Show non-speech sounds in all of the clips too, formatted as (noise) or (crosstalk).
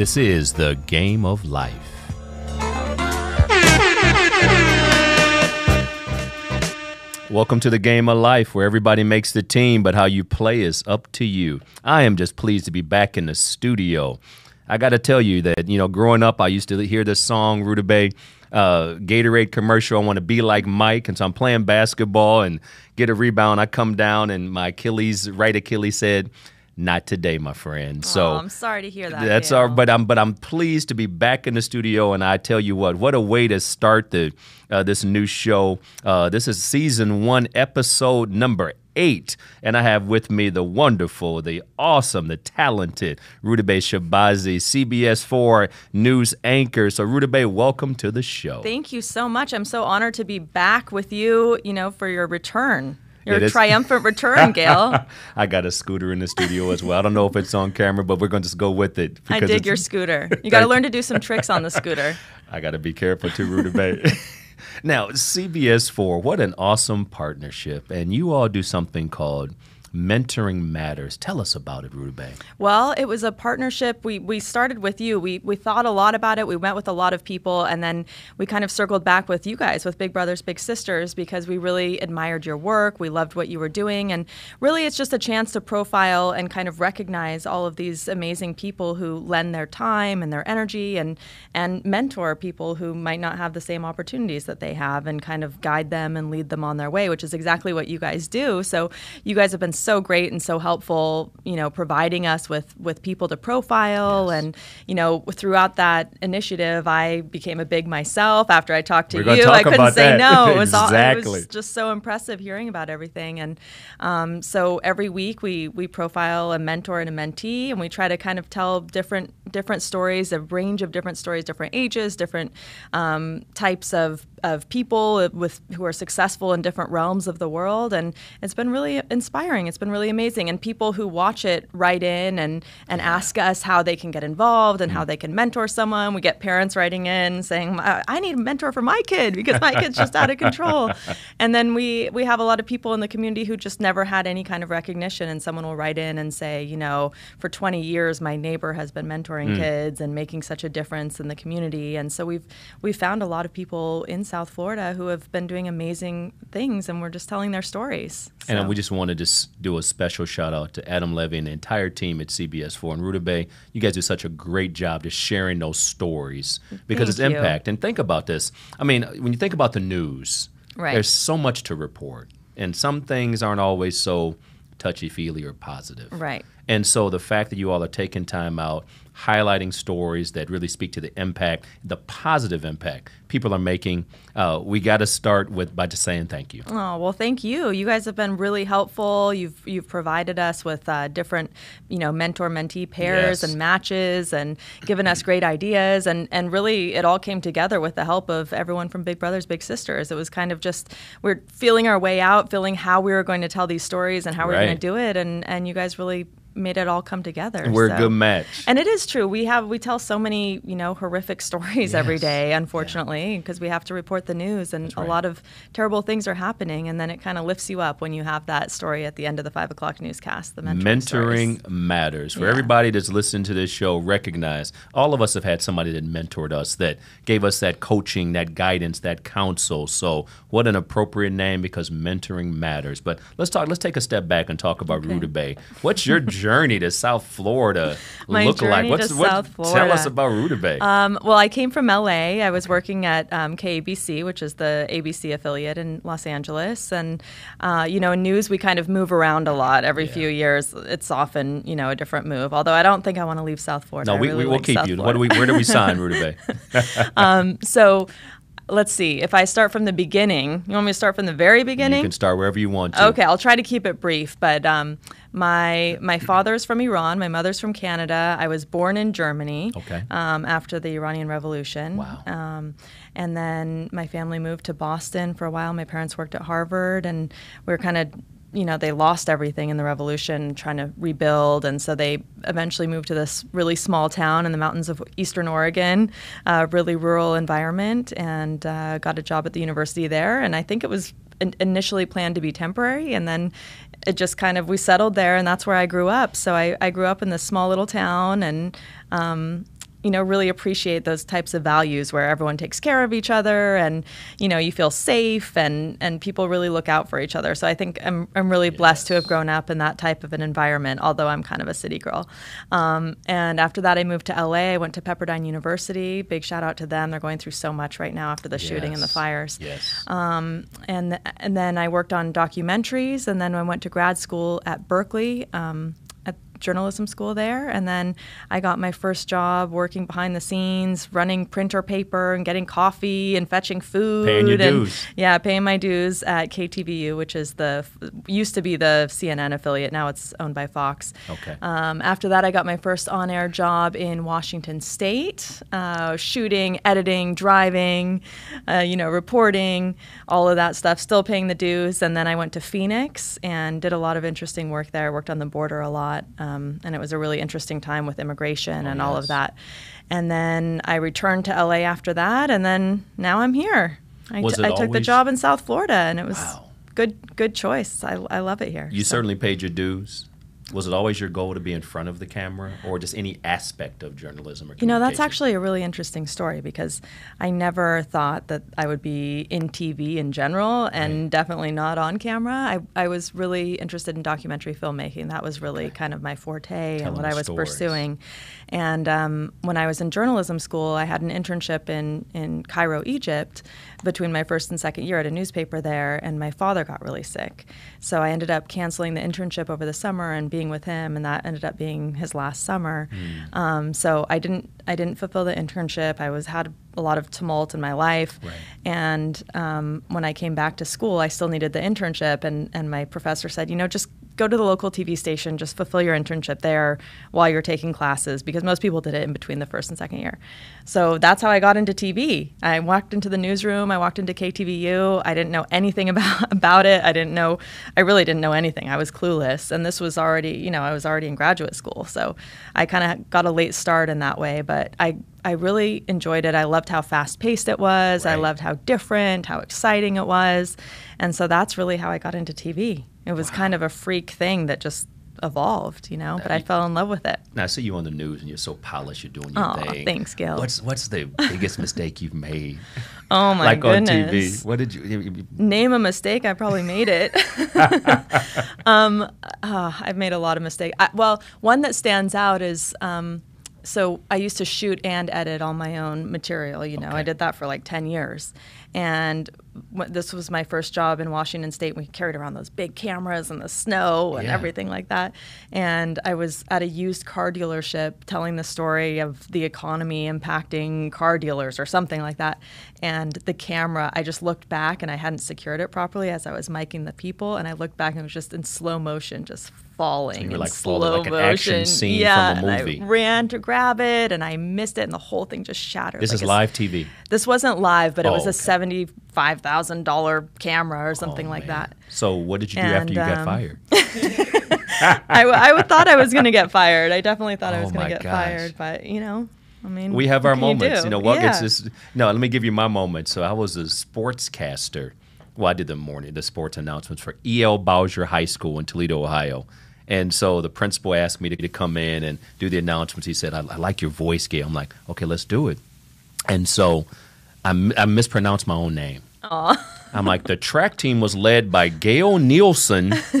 This is the game of life. Welcome to the game of life where everybody makes the team, but how you play is up to you. I am just pleased to be back in the studio. I got to tell you that, you know, growing up, I used to hear this song, Rudabeh, uh, Gatorade commercial. I want to be like Mike. And so I'm playing basketball and get a rebound. I come down, and my Achilles, right Achilles said, not today, my friend. So oh, I'm sorry to hear that. That's our, but I'm but I'm pleased to be back in the studio, and I tell you what, what a way to start the uh, this new show. Uh, this is season one, episode number eight, and I have with me the wonderful, the awesome, the talented Rudabeh Shahbazi, CBS Four news anchor. So Rudabeh, welcome to the show. Thank you so much. I'm so honored to be back with you. You know, for your return. Your triumphant return, Gale. (laughs) I got a scooter in the studio as well. I don't know if it's on camera, but we're going to just go with it. I dig your scooter. You (laughs) got to learn to do some tricks on the scooter. (laughs) I got to be careful too, Rudabeh. now, CBS 4, what an awesome partnership. And you all do something called Mentoring Matters. Tell us about it, Bey. Well, it was a partnership. We we started with you. We we thought a lot about it. We met with a lot of people, and then we kind of circled back with you guys, with Big Brothers Big Sisters, because we really admired your work. We loved what you were doing, and really, it's just a chance to profile and kind of recognize all of these amazing people who lend their time and their energy, and and mentor people who might not have the same opportunities that they have, and kind of guide them and lead them on their way, which is exactly what you guys do. So you guys have been so great and so helpful, you know, providing us with with people to profile and you know, throughout that initiative I became a big myself after I talked to We're you. talk I couldn't say that. no. It was all, it was just so impressive hearing about everything and um, so every week we we profile a mentor and a mentee and we try to kind of tell different different stories, a range of different stories, different ages, different um, types of of people with who are successful in different realms of the world, and it's been really inspiring. It's been really amazing, and people who watch it write in and and ask us how they can get involved and how mm-hmm. they can mentor someone. We get parents writing in saying, "I need a mentor for my kid because my kid's just out of control," (laughs) and then we we have a lot of people in the community who just never had any kind of recognition, and someone will write in and say, you know, for 20 years my neighbor has been mentoring mm. kids and making such a difference in the community, and so we've we found a lot of people in South Florida who have been doing amazing things, and we're just telling their stories. And uh, we just wanted to do a special shout out to Adam Levy and the entire team at CBS 4 and Rudabeh. You guys do such a great job just sharing those stories because it's Thank you. impact. And think about this. I mean, when you think about the news, Right. there's so much to report. And some things aren't always so touchy feely or positive. Right. And so the fact that you all are taking time out, highlighting stories that really speak to the impact, the positive impact people are making, uh, we got to start with by just saying thank you. Oh well, thank you. You guys have been really helpful. You've you've provided us with uh, different, you know, mentor mentee pairs Yes. and matches, and given us great ideas. And and really, it all came together with the help of everyone from Big Brothers Big Sisters. It was kind of just we're feeling our way out, feeling how we were going to tell these stories and how we we're going to do it. And and you guys really made it all come together. We're a so- good match. And it is true. We have we tell so many you know horrific (laughs) stories every Yes. day, unfortunately, because we have to report the news, and a lot of terrible things are happening. And then it kind of lifts you up when you have that story at the end of the five o'clock newscast. The mentoring, mentoring stories. matters for Yeah. everybody that's listening to this show recognize all of us have had somebody that mentored us that gave us that coaching that guidance that counsel so what an appropriate name because mentoring matters but let's talk let's take a step back and talk about Okay. Bey what's your journey (laughs) to South Florida (laughs) My look like journey to what's South tell us about Bey Um, well, I came from LA. I was working at um, KABC, which is the ABC affiliate in Los Angeles. And, uh, you know, in news, we kind of move around a lot every Yeah. few years. It's often, you know, a different move. Although I don't think I want to leave South Florida. no we, really we will like keep South you what do we where do we sign Rudeh Bey (laughs) So let's see. If I start from the beginning, you want me to start from the very beginning? you can start wherever you want to Okay, I'll try to keep it brief. But um, my my father's from Iran. My mother's from Canada. I was born in Germany. Okay. Um, after the Iranian Revolution. Wow. Um, and then my family moved to Boston for a while. My parents worked at Harvard, and we were kind of you know, they lost everything in the revolution trying to rebuild. And so they eventually moved to this really small town in the mountains of eastern Oregon, uh, really rural environment, and uh, got a job at the university there. And I think it was in- initially planned to be temporary. And then it just kind of, we settled there, and that's where I grew up. So I, I grew up in this small little town and, um, you know really appreciate those types of values where everyone takes care of each other and you know you feel safe and and people really look out for each other. So i think i'm, I'm really yes. blessed to have grown up in that type of an environment although i'm kind of a city girl. Um, and after that i moved to la i went to pepperdine university. Big shout out to them. They're going through so much right now after the yes. shooting and the fires. Yes. Um, and and then i worked on documentaries. And then i went to grad school at berkeley. Um, journalism school there. And then I got my first job working behind the scenes, running printer paper and getting coffee and fetching food. Paying your and, dues. Yeah, paying my dues at KTVU, which is the used to be the CNN affiliate. Now it's owned by Fox. Okay. Um, after that, I got my first on-air job in Washington State, uh, shooting, editing, driving, uh, you know, reporting, all of that stuff. Still paying the dues. And then I went to Phoenix and did a lot of interesting work there. I worked on the border a lot. Um, um, and it was a really interesting time with immigration oh, and yes. all of that. And then I returned to LA after that, and then now I'm here. I, t- I always... took the job in South Florida, and it was wow. good good choice. I, I love it here. You so. certainly paid your dues was it always your goal to be in front of the camera or just any aspect of journalism or you know that's actually a really interesting story because i never thought that i would be in tv in general and right. definitely not on camera I, I was really interested in documentary filmmaking that was really okay. kind of my forte Telling and what i was stories. pursuing and um, when i was in journalism school i had an internship in, in cairo egypt between my first and second year at a newspaper there and my father got really sick so i ended up canceling the internship over the summer and being being with him, and that ended up being his last summer. Mm. Um, so I didn't I didn't fulfill the internship. I was had a lot of tumult in my life, right. and um, when I came back to school, I still needed the internship, and and my professor said, you know, just go to the local TV station, just fulfill your internship there while you're taking classes because most people did it in between the first and second year. So that's how I got into TV. I walked into the newsroom, I walked into KTVU. I didn't know anything (laughs) about about it. I didn't know I really didn't know anything. I was clueless and this was already, you know, I was already in graduate school. So I kind of got a late start in that way, but I I really enjoyed it. I loved how fast paced it was. Right. I loved how different, how exciting it was. And so that's really how I got into TV. It was wow. kind of a freak thing that just evolved, you know, now but I fell in love with it. Now I see you on the news and you're so polished, you're doing your oh, thing. thanks, Gil. What's what's the biggest mistake you've made? (laughs) Oh my like goodness. on TV. What did you name a mistake? I probably made it. (laughs) (laughs) um, uh, I've made a lot of mistakes. I, well, one that stands out is um, so I used to shoot and edit all my own material. You know, okay. I did that for like ten years, and this was my first job in Washington State. We carried around those big cameras and the snow and yeah. everything like that. And I was at a used car dealership telling the story of the economy impacting car dealers or something like that. And the camera, I just looked back and I hadn't secured it properly as I was miking the people. And I looked back and it was just in slow motion, just falling so in like slow like motion. Action scene yeah, from a movie. And I ran to grab it and I missed it and the whole thing just shattered. This like is live TV. This wasn't live, but it oh, was a oh, okay. seventy-five thousand dollar camera or something oh, like man. that. So what did you do and, after you got um, fired? (laughs) I, I thought I was going to get fired. I definitely thought I Oh was going to get gosh. fired, but you know, I mean, we have our can you moments. You, know what yeah. gets this? No, let me give you my moment. So I was a sportscaster. Well, I did the morning, the sports announcements for E.L. Bowsher High School in Toledo, Ohio. And so the principal asked me to, to come in and do the announcements. He said, I, I like your voice, Gale. I'm like, okay, let's do it. And so I mispronounced my own name. I'm like, the track team was led by Gail Nielsen. (laughs)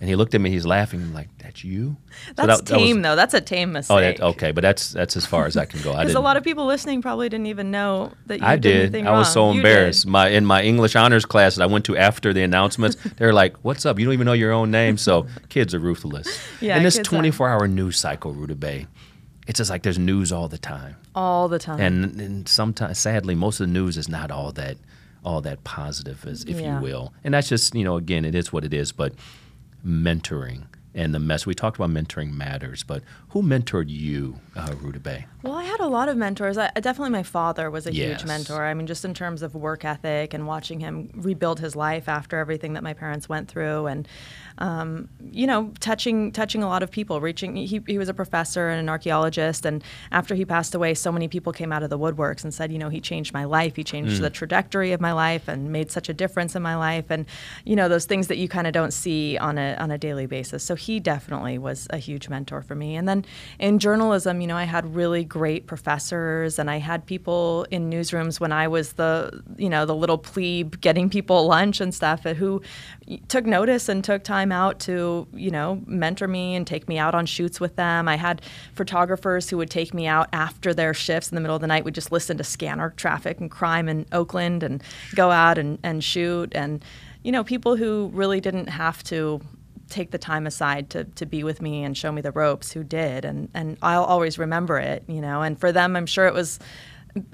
and he looked at me, he's laughing. I'm like, that's you? So That's that- that was- tame, though. That's a tame mistake. Oh, that, okay, but that's that's as far as I can go. I Because a lot of people listening probably didn't even know that you I did did. anything I was wrong. so embarrassed. My in my English honors class that I went to after the announcements, (laughs) they're like, "What's up? You don't even know your own name." So kids are ruthless. Yeah, and this 24 hour news cycle, Rudabeh, it's just like there's news all the time, all the time. and and sometimes, sadly, most of the news is not all that all that positive, as if Yeah. you will. And that's just you know, again, it is what it is. But mentoring and the mess we talked about mentoring matters, but who mentored you, uh, Rudabeh? Well, I had a lot of mentors. I, definitely, my father was a Yes. huge mentor. I mean, just in terms of work ethic and watching him rebuild his life after everything that my parents went through, and um, you know, touching touching a lot of people. Reaching, he, he was a professor and an archaeologist, and after he passed away, so many people came out of the woodworks and said, you know, he changed my life. He changed the trajectory of my life and made such a difference in my life. And you know, those things that you kind of don't see on a on a daily basis. So he definitely was a huge mentor for me. And then in journalism, you know, I had really great professors, and I had people in newsrooms when I was the, you know, the little plebe getting people (laughs) lunch and stuff, who took notice and took time out to, you know, mentor me and take me out on shoots with them. I had photographers who would take me out after their shifts in the middle of the night. We'd just listen to scanner traffic and crime in Oakland and go out and, and shoot. And, you know, people who really didn't have to take the time aside to, to be with me and show me the ropes who did and, and I'll always remember it, you know. And for them I'm sure it was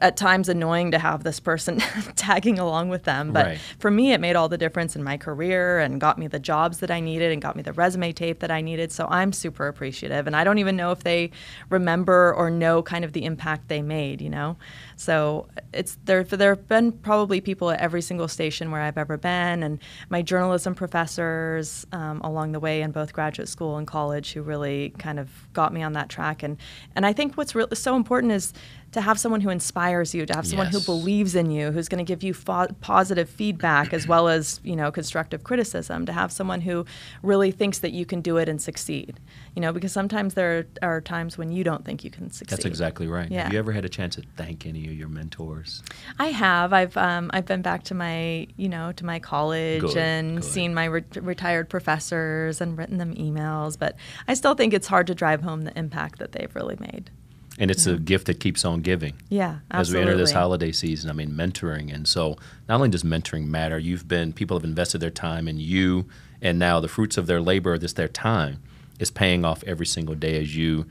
at times annoying to have this person (laughs) tagging along with them. But Right. for me, it made all the difference in my career and got me the jobs that I needed and got me the resume tape that I needed. So I'm super appreciative. And I don't even know if they remember or know kind of the impact they made, you know? So it's there, there have been probably people at every single station where I've ever been and my journalism professors um, along the way in both graduate school and college who really kind of got me on that track. And, and I think what's really so important is to have someone who inspires you, to have someone who believes in you, who's going to give you fo- positive feedback as well as you know constructive criticism. To have someone who really thinks that you can do it and succeed. You know, because sometimes there are times when you don't think you can succeed. That's exactly right. Yeah. Have you ever had a chance to thank any of your mentors? I have. I've um, I've been back to my you know to my college Good, and good. seen my re- retired professors and written them emails, but I still think it's hard to drive home the impact that they've really made. And it's a gift that keeps on giving. Yeah, absolutely. As we enter this holiday season, I mean, mentoring. And so not only does mentoring matter, you've been, people have invested their time in you, and now the fruits of their labor, this their time, is paying off every single day as you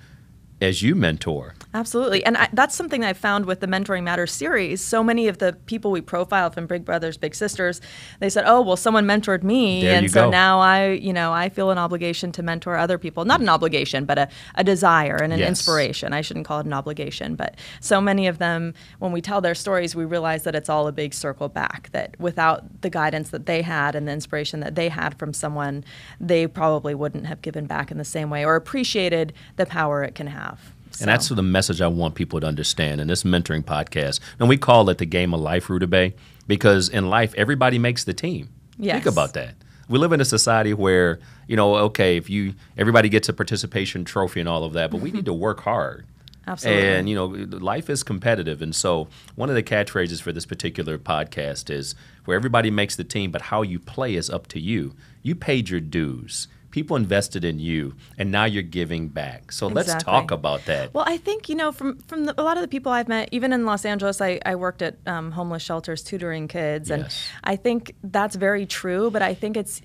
as you mentor. Absolutely. And I, that's something that I found with the Mentoring Matters series. So many of the people we profile from Big Brothers Big Sisters, they said, "Oh, well someone mentored me There and so go. now I, you know, I feel an obligation to mentor other people. Not an obligation, but a, a desire and an Yes. inspiration. I shouldn't call it an obligation, but so many of them when we tell their stories, we realize that it's all a big circle back that without the guidance that they had and the inspiration that they had from someone, they probably wouldn't have given back in the same way or appreciated the power it can have. And that's the message I want people to understand in this mentoring podcast. And we call it the game of life, Rutabaga, because in life, everybody makes the team. Yes. Think about that. We live in a society where, you know, okay, if you everybody gets a participation trophy and all of that, but we need to work hard. (laughs) Absolutely. And you know, life is competitive, and so one of the catchphrases for this particular podcast is where everybody makes the team, but how you play is up to you. You paid your dues. People invested in you, and now you're giving back. So let's talk about that. Well, I think you know from from the, a lot of the people I've met, even in Los Angeles, I, I worked at um, homeless shelters tutoring kids, and Yes. I think that's very true. But I think it's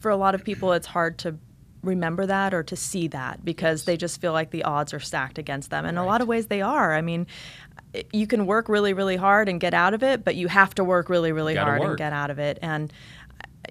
for a lot of people, it's hard to remember that or to see that because they just feel like the odds are stacked against them. And in a lot of ways, they are. I mean. You can work really, really hard and get out of it, but you have to work really, really hard and get out of it. And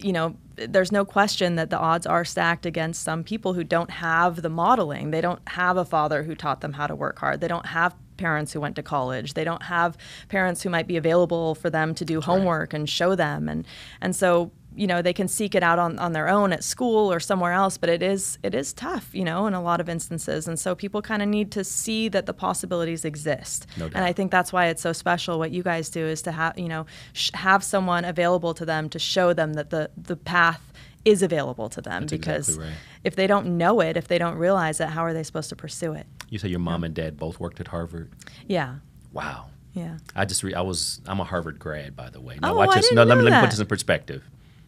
you know, there's no question that the odds are stacked against some people who don't have the modeling. They don't have a father who taught them how to work hard. They don't have parents who went to college. They don't have parents who might be available for them to do homework and show them. And and so you know they can seek it out on, on their own at school or somewhere else but it is it is tough you know in a lot of instances and so people kind of need to see that the possibilities exist No and i think that's why it's so special what you guys do is to have you know sh- have someone available to them to show them that the the path is available to them That's because exactly right. if they don't know it if they don't realize it how are they supposed to pursue it You say your mom and dad both worked at Harvard. yeah Wow. yeah I just re- I was I'm a Harvard grad by the way. Oh, watch I this. didn't no, let me let me put this in perspective.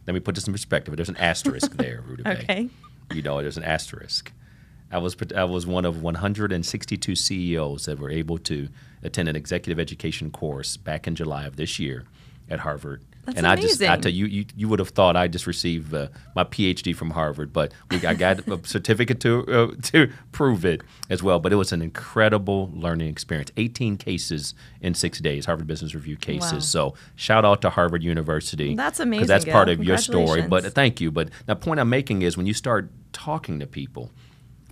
Let me put this in perspective. There's an asterisk (laughs) there, Rutabaga. Okay. You know, there's an asterisk. I was I was one of 162 CEOs that were able to attend an executive education course back in July of this year at Harvard. That's and I just I tell you, you you would have thought I just received uh, my PhD from Harvard, but we, I got a (laughs) certificate to uh, to prove it as well. But it was an incredible learning experience. 18 cases in six days, Harvard Business Review cases. Wow. So shout out to Harvard University. That's amazing, that's part of your story. But Congratulations. thank you. But the point I'm making is when you start talking to people,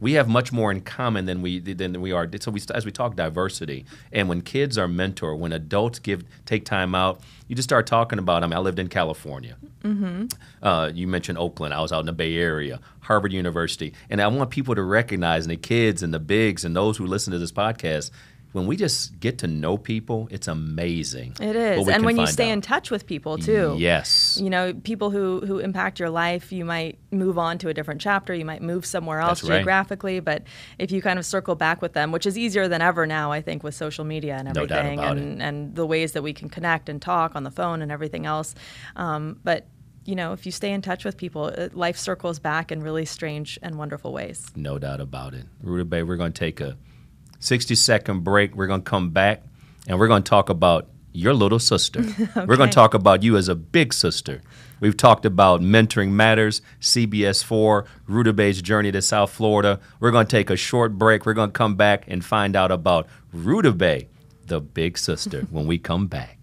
we have much more in common than we than we are. So we as we talk diversity, and when kids are mentored, when adults give take time out, you just start talking about. I mean, I lived in California. Mm-hmm. Uh, you mentioned Oakland. I was out in the Bay Area, Harvard University, and I want people to recognize, and the kids and the bigs and those who listen to this podcast. When we just get to know people, it's amazing. It is, and when you stay out. in touch with people too. Yes. You know, people who who impact your life, you might move on to a different chapter. You might move somewhere else That's right. geographically, but if you kind of circle back with them, which is easier than ever now, I think, with social media and No everything, about and and the ways that we can connect and talk on the phone and everything else. Um, but you know, if you stay in touch with people, life circles back in really strange and wonderful ways. No doubt about it. Rudabeh, we're going to take a 60 second break. We're going to come back and we're going to talk about your little sister. (laughs) We're going to talk about you as a big sister. We've talked about Mentoring Matters, CBS 4, Rudabeh's journey to South Florida. We're going to take a short break. We're going to come back and find out about Rudabeh, the big sister, when we come back.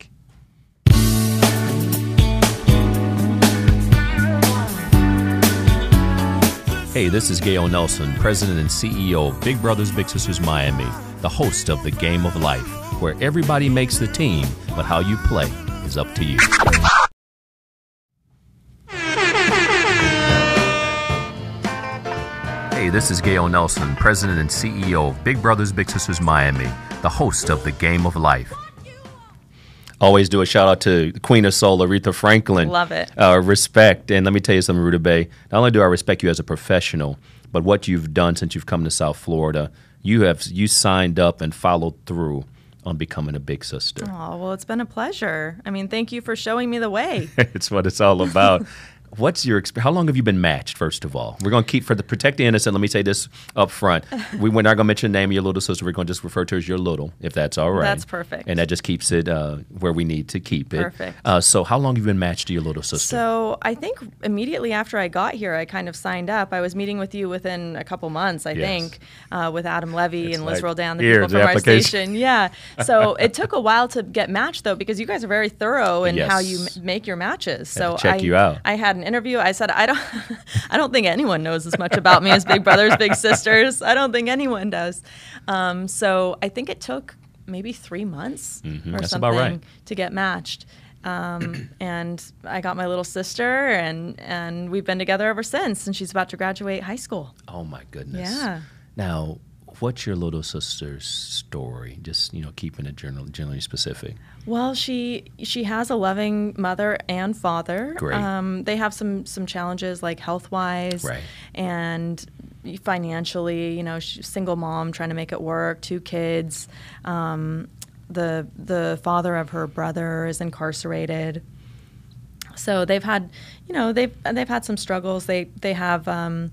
Hey, this is Gale Nelson, President and CEO of Big Brothers Big Sisters Miami, the host of The Game of Life, where everybody makes the team, but how you play is up to you. Hey, this is Gale Nelson, President and CEO of Big Brothers Big Sisters Miami, the host of The Game of Life. Always do a shout out to the Queen of Soul, Aretha Franklin. Love it. Uh, respect. And let me tell you something, Rudabeh. Not only do I respect you as a professional, but what you've done since you've come to South Florida, you have you signed up and followed through on becoming a big sister. Oh well, it's been a pleasure. I mean, thank you for showing me the way. (laughs) it's what it's all about. (laughs) What's your experience? How long have you been matched? First of all, we're going to keep for the protect the innocent. Let me say this up front: (laughs) we, we're not going to mention the name of your little sister. We're going to just refer to her as your little, if that's all right. That's perfect. and that just keeps it uh, where we need to keep it. Perfect. Uh, so, how long have you been matched to your little sister? So I think immediately after I got here, I kind of signed up. I was meeting with you within a couple months, I Yes. think, uh, with Adam Levy It's and Liz Roldan, the people the from our application. station. Yeah. So (laughs) it took a while to get matched though, because you guys are very thorough in how you m- make your matches. So check I, you out. I had an interview. I said I don't, (laughs) I don't think anyone knows as much about me as Big Brothers Big Sisters. I don't think anyone does. Um, so I think it took maybe three months or Mm-hmm. That's something right. to get matched. Um, (clears throat) and I got my little sister, and and we've been together ever since. And she's about to graduate high school. Oh my goodness. Yeah. Now, what's your little sister's story? Just you know, keeping it general, generally specific. Well, she she has a loving mother and father. Great. Um, they have some some challenges like health wise, Right. and financially. You know, she's single mom trying to make it work, two kids. Um, the the father of her brother is incarcerated. So they've had, you know, they've they've had some struggles. They they have um,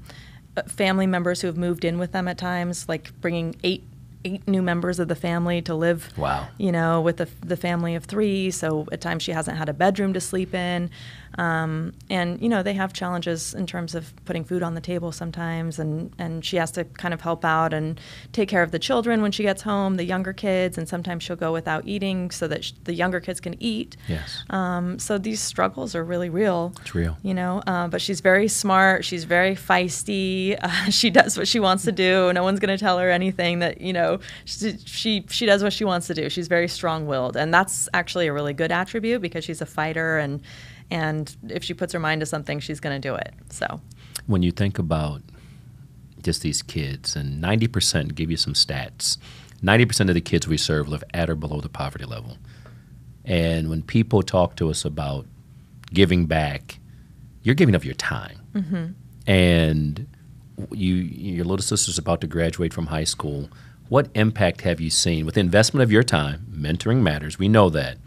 family members who have moved in with them at times, like bringing eight eight new members of the family to live. Wow. You know, with the the family of three. So at times she hasn't had a bedroom to sleep in, um, and you know they have challenges in terms of putting food on the table sometimes, and and she has to kind of help out and take care of the children when she gets home, the younger kids, and sometimes she'll go without eating so that sh- the younger kids can eat. Yes. Um, so these struggles are really real. It's real. You know, uh, but she's very smart. She's very feisty. (laughs) Uh, she does what she wants to do. No one's going to tell her anything that, you know, she, she, she does what she wants to do. She's very strong willed. And that's actually a really good attribute because she's a fighter. And, and if she puts her mind to something, she's going to do it. So, when you think about just these kids, and 90%, give you some stats, 90% of the kids we serve live at or below the poverty level. And when people talk to us about giving back, you're giving of your time. Mm-hmm. And you, your little sister's about to graduate from high school. What impact have you seen with the investment of your time? Mentoring matters. We know that.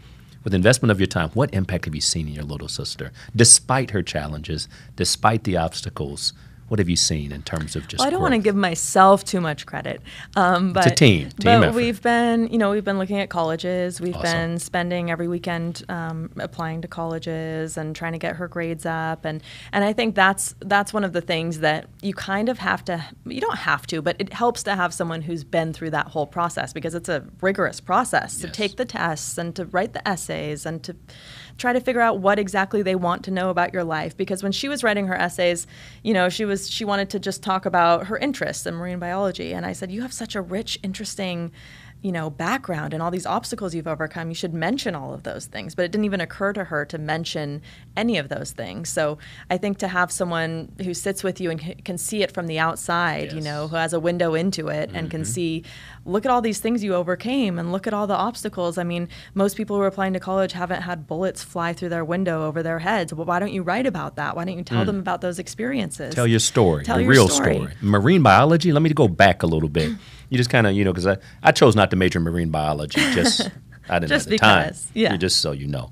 With investment of your time, what impact have you seen in your little sister, despite her challenges, despite the obstacles? What have you seen in terms of just? Well, I don't want to give myself too much credit, um, but team- team but effort. we've been, you know, we've been looking at colleges. We've Awesome. been spending every weekend um, applying to colleges and trying to get her grades up, and and I think that's that's one of the things that you kind of have to. You don't have to, but it helps to have someone who's been through that whole process because it's a rigorous process to take the tests and to write the essays and to try to figure out what exactly they want to know about your life. Because when she was writing her essays you know she was she wanted to just talk about her interests in marine biology. And i said you have such a rich interesting you know, background and all these obstacles you've overcome, you should mention all of those things. But it didn't even occur to her to mention any of those things. So I think to have someone who sits with you and can see it from the outside, yes. you know, who has a window into it mm-hmm. and can mm-hmm. see, look at all these things you overcame and look at all the obstacles. I mean, most people who are applying to college haven't had bullets fly through their window over their heads. Well, why don't you write about that? Why don't you tell mm. them about those experiences? Tell your story, tell the your real story. story. Marine biology, let me go back a little bit. (clears throat) you just kind of, you know, because I, I chose not to major in marine biology. Just (laughs) I didn't just have the because, time. Yeah. Just so you know.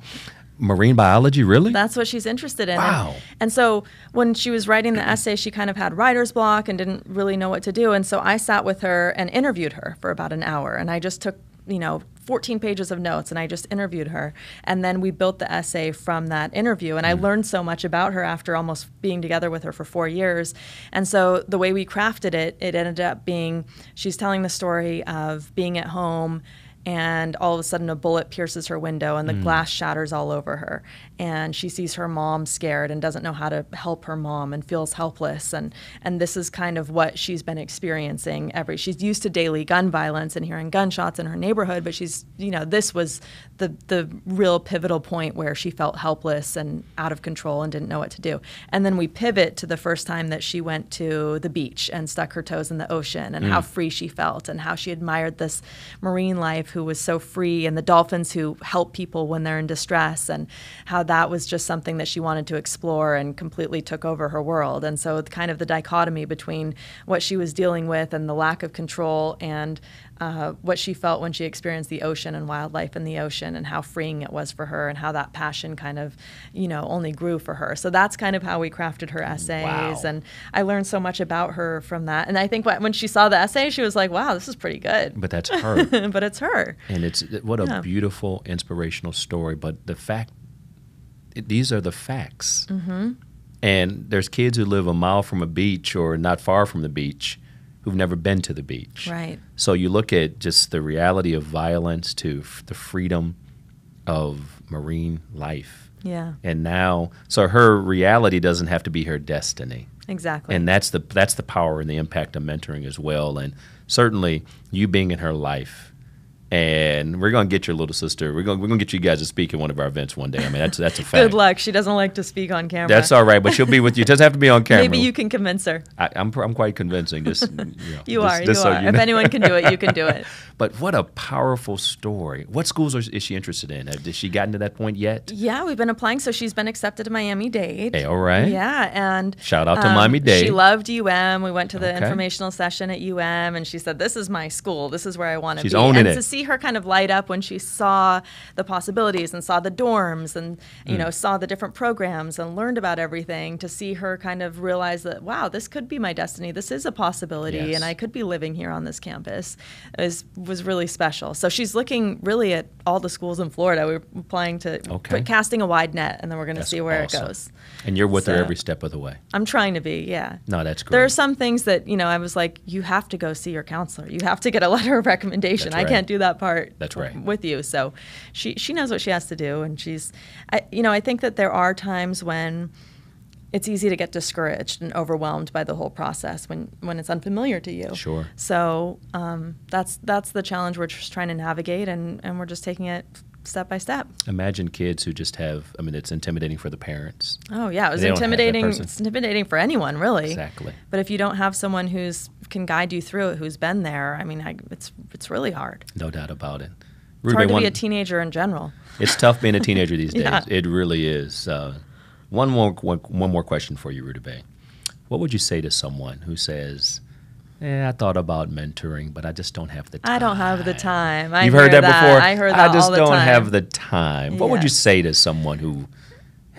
Marine biology, really? That's what she's interested in. Wow. And, and so when she was writing the essay, she kind of had writer's block and didn't really know what to do. And so I sat with her and interviewed her for about an hour. And I just took, you know, 14 pages of notes and I just interviewed her. And then we built the essay from that interview. And I mm. learned so much about her after almost being together with her for four years. And so the way we crafted it, it ended up being she's telling the story of being at home and all of a sudden a bullet pierces her window and the mm. glass shatters all over her and she sees her mom scared and doesn't know how to help her mom and feels helpless and and this is kind of what she's been experiencing every she's used to daily gun violence and hearing gunshots in her neighborhood but she's you know this was the the real pivotal point where she felt helpless and out of control and didn't know what to do and then we pivot to the first time that she went to the beach and stuck her toes in the ocean and mm. how free she felt and how she admired this marine life who was so free and the dolphins who help people when they're in distress and how that was just something that she wanted to explore and completely took over her world. And so, kind of the dichotomy between what she was dealing with and the lack of control and uh, what she felt when she experienced the ocean and wildlife in the ocean and how freeing it was for her and how that passion kind of you know only grew for her. So that's kind of how we crafted her essays. Wow. and i learned so much about her from that. And i think when she saw the essay she was like wow this is pretty good. But that's her. (laughs) But it's her. And it's what a yeah. beautiful inspirational story. But the fact these are the facts. Mm-hmm. and there's kids who live a mile from a beach or not far from the beach who've never been to the beach. Right. So you look at just the reality of violence to f- the freedom of marine life. Yeah. And now, so her reality doesn't have to be her destiny. Exactly. And that's the that's the power and the impact of mentoring as well. And certainly, you being in her life and we're gonna get your little sister. We're gonna we're gonna get you guys to speak at one of our events one day. I mean, that's that's a (laughs) fact. Good luck. She doesn't like to speak on camera. That's all right, but she'll be with you. It doesn't have to be on camera. Maybe you can convince her. I, am I'm, I'm quite convincing. Just you, know, (laughs) you just, are. Just you so are. You if anyone can do it, you can do it. (laughs) but what a powerful story. What schools are, is she interested in? Has she gotten to that point yet? Yeah, we've been applying. So she's been accepted to Miami Dade. Hey, all right. Yeah, and shout out to um, Miami Dade. She loved UM. We went to the okay. informational session at UM, and she said, "This is my school. This is where I want to be." She's owning and it. See her kind of light up when she saw saw the possibilities and saw the dorms and you mm. know saw the different programs and learned about everything to see her kind of realize that wow this could be my destiny this is a possibility yes. and I could be living here on this campus is was really special so she's looking really at all the schools in Florida we're applying to okay. put, casting a wide net and then we're going to see where awesome. it goes and you're with so, her every step of the way I'm trying to be yeah no that's great there are some things that you know I was like you have to go see your counselor you have to get a letter of recommendation right. I can't do that part that's right with you so she she knows what she has to do, and she's, I, you know, I think that there are times when it's easy to get discouraged and overwhelmed by the whole process when when it's unfamiliar to you. Sure. So um, that's that's the challenge we're just trying to navigate, and and we're just taking it step by step. Imagine kids who just have. I mean, it's intimidating for the parents. Oh yeah, it was intimidating. It's intimidating for anyone, really. Exactly. But if you don't have someone who's can guide you through it, who's been there, I mean, I, it's it's really hard. No doubt about it. It's hard to one, be a teenager in general. It's tough being a teenager (laughs) these days. yeah. It really is. Uh, one more one, one more question for you, Rudabeh. What would you say to someone who says, "Yeah, I thought about mentoring, but I just don't have the time." I don't have the time. I You've heard that, that, before. I heard that I just don't time. have the time. What yeah. would you say to someone who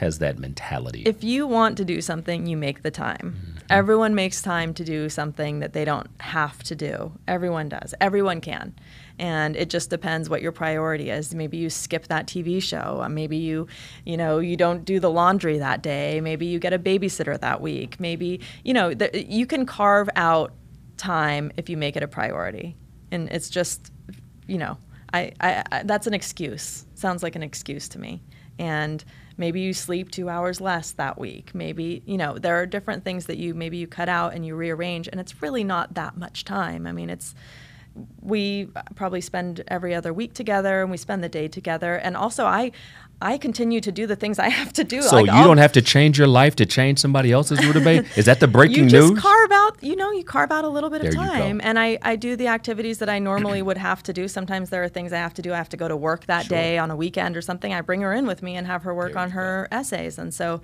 has that mentality? If you want to do something, you make the time. Mm-hmm. Everyone makes time to do something that they don't have to do. Everyone does. Everyone can and it just depends what your priority is maybe you skip that tv show uh, maybe you you know you don't do the laundry that day maybe you get a babysitter that week maybe you know th- you can carve out time if you make it a priority and it's just you know I, I, I that's an excuse sounds like an excuse to me and maybe you sleep two hours less that week maybe you know there are different things that you maybe you cut out and you rearrange and it's really not that much time i mean it's we probably spend every other week together and we spend the day together. And also, I I continue to do the things I (laughs) have to do. So Like, you I'll- don't have to change your life to change somebody else's Rutabaga? (laughs) Is that the breaking you just news? carve out you know you carve out a little bit There of time and I, I do the activities that i normally (clears throat) would have to do sometimes there are things i have to do i have to go to work that Sure. day on a weekend or something i bring her in with me and have her work There on her essays and so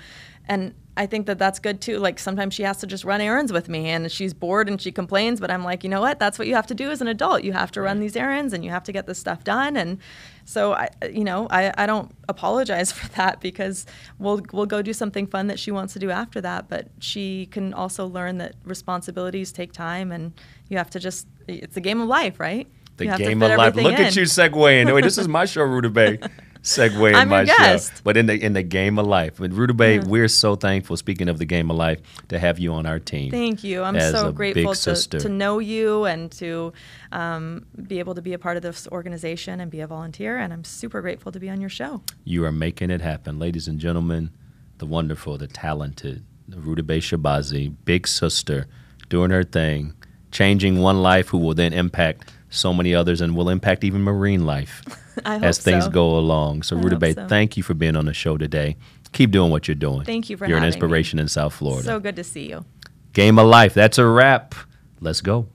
and i think that that's good too like sometimes she has to just run errands with me and she's bored and she complains but i'm like you know what that's what you have to do as an adult you have to run these errands and you have to get this stuff done and so I, you know, I, I don't apologize (laughs) for that because we'll we'll go do something fun that she wants to do after that. But she can also learn that responsibilities take time, and you have to just it's a game of life, right? The You game of life. Look at you segueing. Wait, this is (laughs) my show, Rutabaga. Segue in I'm my show. But in the in the game of life. With Rutabaga, we're so thankful, speaking of the game of life, to have you on our team. Thank you. I'm so grateful to, to know you and to um, be able to be a part of this organization and be a volunteer. And I'm super grateful to be on your show. You are making it happen. Ladies and gentlemen, the wonderful, the talented, the Rutabaga Shahbazi, big sister, doing her thing, changing one life who will then impact so many others and will impact even marine life (laughs) as things so. go along. So, I hope Rutabaga, so. thank you for being on the show today. Keep doing what you're doing. Thank you for You're an having me. inspiration in South Florida. So good to see you. Game of life. That's a wrap. Let's go.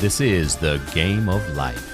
This is the game of life.